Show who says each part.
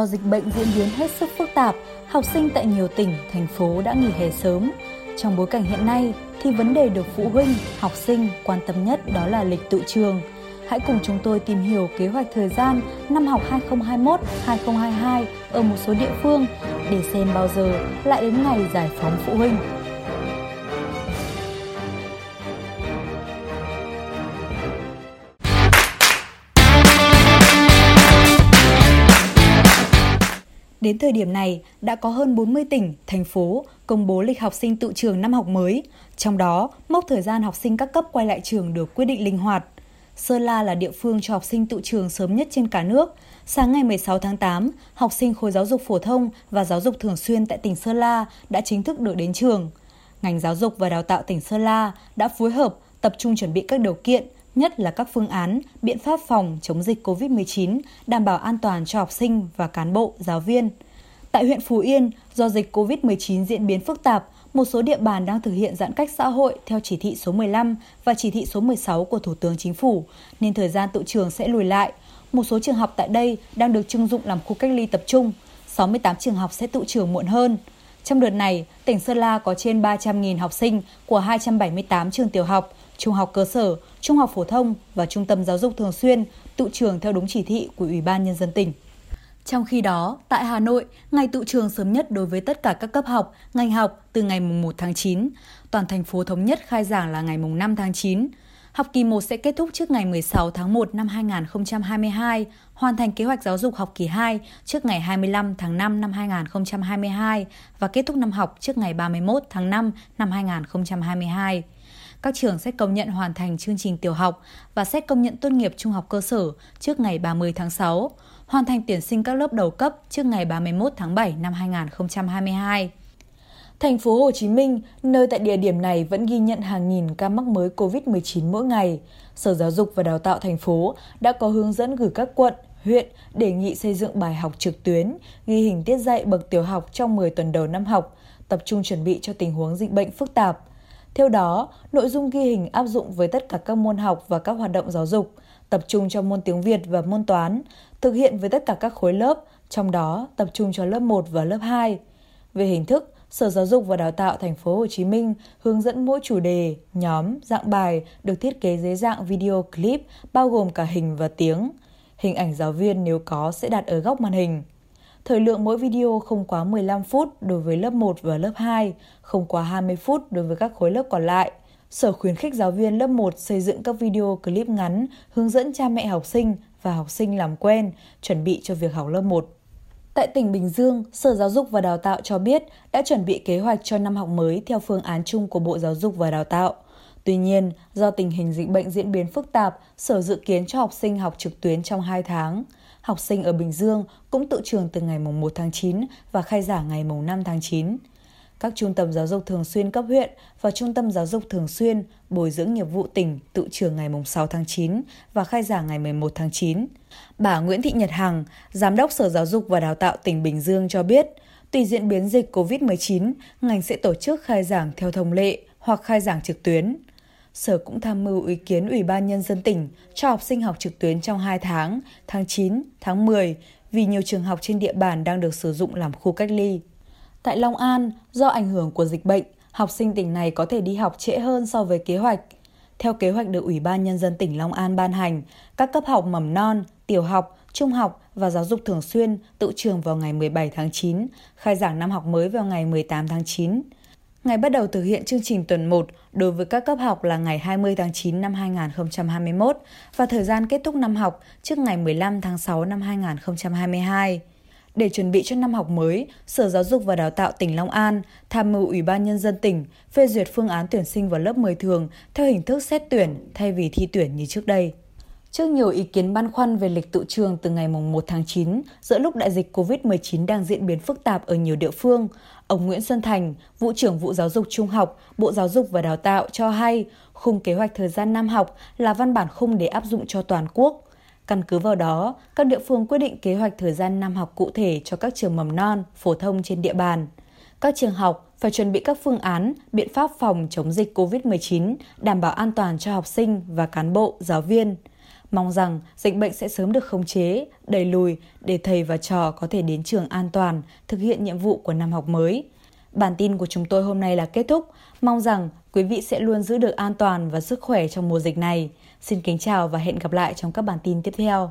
Speaker 1: Do dịch bệnh diễn biến hết sức phức tạp, học sinh tại nhiều tỉnh, thành phố đã nghỉ hè sớm. Trong bối cảnh hiện nay thì vấn đề được phụ huynh, học sinh quan tâm nhất đó là lịch tự trường. Hãy cùng chúng tôi tìm hiểu kế hoạch thời gian năm học 2021-2022 ở một số địa phương để xem bao giờ lại đến ngày giải phóng phụ huynh. Đến thời điểm này, đã có hơn 40 tỉnh, thành phố công bố lịch học sinh tự trường năm học mới. Trong đó, mốc thời gian học sinh các cấp quay lại trường được quyết định linh hoạt. Sơn La là địa phương cho học sinh tự trường sớm nhất trên cả nước. Sáng ngày 16 tháng 8, học sinh khối giáo dục phổ thông và giáo dục thường xuyên tại tỉnh Sơn La đã chính thức được đến trường. Ngành giáo dục và đào tạo tỉnh Sơn La đã phối hợp tập trung chuẩn bị các điều kiện, nhất là các phương án, biện pháp phòng chống dịch COVID-19, đảm bảo an toàn cho học sinh và cán bộ, giáo viên. Tại huyện Phú Yên, do dịch COVID-19 diễn biến phức tạp, một số địa bàn đang thực hiện giãn cách xã hội theo chỉ thị số 15 và chỉ thị số 16 của Thủ tướng Chính phủ, nên thời gian tự trường sẽ lùi lại. Một số trường học tại đây đang được trưng dụng làm khu cách ly tập trung, 68 trường học sẽ tự trường muộn hơn. Trong đợt này, tỉnh Sơn La có trên 300.000 học sinh của 278 trường tiểu học, trung học cơ sở, trung học phổ thông và trung tâm giáo dục thường xuyên tự trường theo đúng chỉ thị của Ủy ban Nhân dân tỉnh. Trong khi đó, tại Hà Nội, ngày tự trường sớm nhất đối với tất cả các cấp học, ngành học từ ngày 1 tháng 9. Toàn thành phố thống nhất khai giảng là ngày 5 tháng 9. Học kỳ 1 sẽ kết thúc trước ngày 16 tháng 1 năm 2022, hoàn thành kế hoạch giáo dục học kỳ 2 trước ngày 25 tháng 5 năm 2022 và kết thúc năm học trước ngày 31 tháng 5 năm 2022 các trường sẽ công nhận hoàn thành chương trình tiểu học và xét công nhận tốt nghiệp trung học cơ sở trước ngày 30 tháng 6, hoàn thành tuyển sinh các lớp đầu cấp trước ngày 31 tháng 7 năm 2022. Thành phố Hồ Chí Minh, nơi tại địa điểm này vẫn ghi nhận hàng nghìn ca mắc mới COVID-19 mỗi ngày. Sở Giáo dục và Đào tạo thành phố đã có hướng dẫn gửi các quận, huyện đề nghị xây dựng bài học trực tuyến, ghi hình tiết dạy bậc tiểu học trong 10 tuần đầu năm học, tập trung chuẩn bị cho tình huống dịch bệnh phức tạp. Theo đó, nội dung ghi hình áp dụng với tất cả các môn học và các hoạt động giáo dục, tập trung cho môn tiếng Việt và môn toán, thực hiện với tất cả các khối lớp, trong đó tập trung cho lớp 1 và lớp 2. Về hình thức, Sở Giáo dục và Đào tạo thành phố Hồ Chí Minh hướng dẫn mỗi chủ đề, nhóm, dạng bài được thiết kế dưới dạng video clip bao gồm cả hình và tiếng. Hình ảnh giáo viên nếu có sẽ đặt ở góc màn hình. Thời lượng mỗi video không quá 15 phút đối với lớp 1 và lớp 2, không quá 20 phút đối với các khối lớp còn lại. Sở khuyến khích giáo viên lớp 1 xây dựng các video clip ngắn hướng dẫn cha mẹ học sinh và học sinh làm quen, chuẩn bị cho việc học lớp 1. Tại tỉnh Bình Dương, Sở Giáo dục và Đào tạo cho biết đã chuẩn bị kế hoạch cho năm học mới theo phương án chung của Bộ Giáo dục và Đào tạo. Tuy nhiên, do tình hình dịch bệnh diễn biến phức tạp, Sở dự kiến cho học sinh học trực tuyến trong 2 tháng. Học sinh ở Bình Dương cũng tự trường từ ngày 1 tháng 9 và khai giảng ngày 5 tháng 9 các trung tâm giáo dục thường xuyên cấp huyện và trung tâm giáo dục thường xuyên bồi dưỡng nghiệp vụ tỉnh tự trường ngày 6 tháng 9 và khai giảng ngày 11 tháng 9. Bà Nguyễn Thị Nhật Hằng, Giám đốc Sở Giáo dục và Đào tạo tỉnh Bình Dương cho biết, tùy diễn biến dịch COVID-19, ngành sẽ tổ chức khai giảng theo thông lệ hoặc khai giảng trực tuyến. Sở cũng tham mưu ý kiến Ủy ban Nhân dân tỉnh cho học sinh học trực tuyến trong 2 tháng, tháng 9, tháng 10, vì nhiều trường học trên địa bàn đang được sử dụng làm khu cách ly. Tại Long An, do ảnh hưởng của dịch bệnh, học sinh tỉnh này có thể đi học trễ hơn so với kế hoạch. Theo kế hoạch được Ủy ban Nhân dân tỉnh Long An ban hành, các cấp học mầm non, tiểu học, trung học và giáo dục thường xuyên tự trường vào ngày 17 tháng 9, khai giảng năm học mới vào ngày 18 tháng 9. Ngày bắt đầu thực hiện chương trình tuần 1 đối với các cấp học là ngày 20 tháng 9 năm 2021 và thời gian kết thúc năm học trước ngày 15 tháng 6 năm 2022. Để chuẩn bị cho năm học mới, Sở Giáo dục và Đào tạo tỉnh Long An tham mưu Ủy ban Nhân dân tỉnh phê duyệt phương án tuyển sinh vào lớp 10 thường theo hình thức xét tuyển thay vì thi tuyển như trước đây. Trước nhiều ý kiến băn khoăn về lịch tự trường từ ngày 1 tháng 9, giữa lúc đại dịch COVID-19 đang diễn biến phức tạp ở nhiều địa phương, ông Nguyễn Xuân Thành, Vụ trưởng Vụ Giáo dục Trung học, Bộ Giáo dục và Đào tạo cho hay khung kế hoạch thời gian năm học là văn bản khung để áp dụng cho toàn quốc – Căn cứ vào đó, các địa phương quyết định kế hoạch thời gian năm học cụ thể cho các trường mầm non, phổ thông trên địa bàn. Các trường học phải chuẩn bị các phương án, biện pháp phòng chống dịch COVID-19, đảm bảo an toàn cho học sinh và cán bộ, giáo viên. Mong rằng dịch bệnh sẽ sớm được khống chế, đẩy lùi để thầy và trò có thể đến trường an toàn, thực hiện nhiệm vụ của năm học mới. Bản tin của chúng tôi hôm nay là kết thúc. Mong rằng quý vị sẽ luôn giữ được an toàn và sức khỏe trong mùa dịch này. Xin kính chào và hẹn gặp lại trong các bản tin tiếp theo.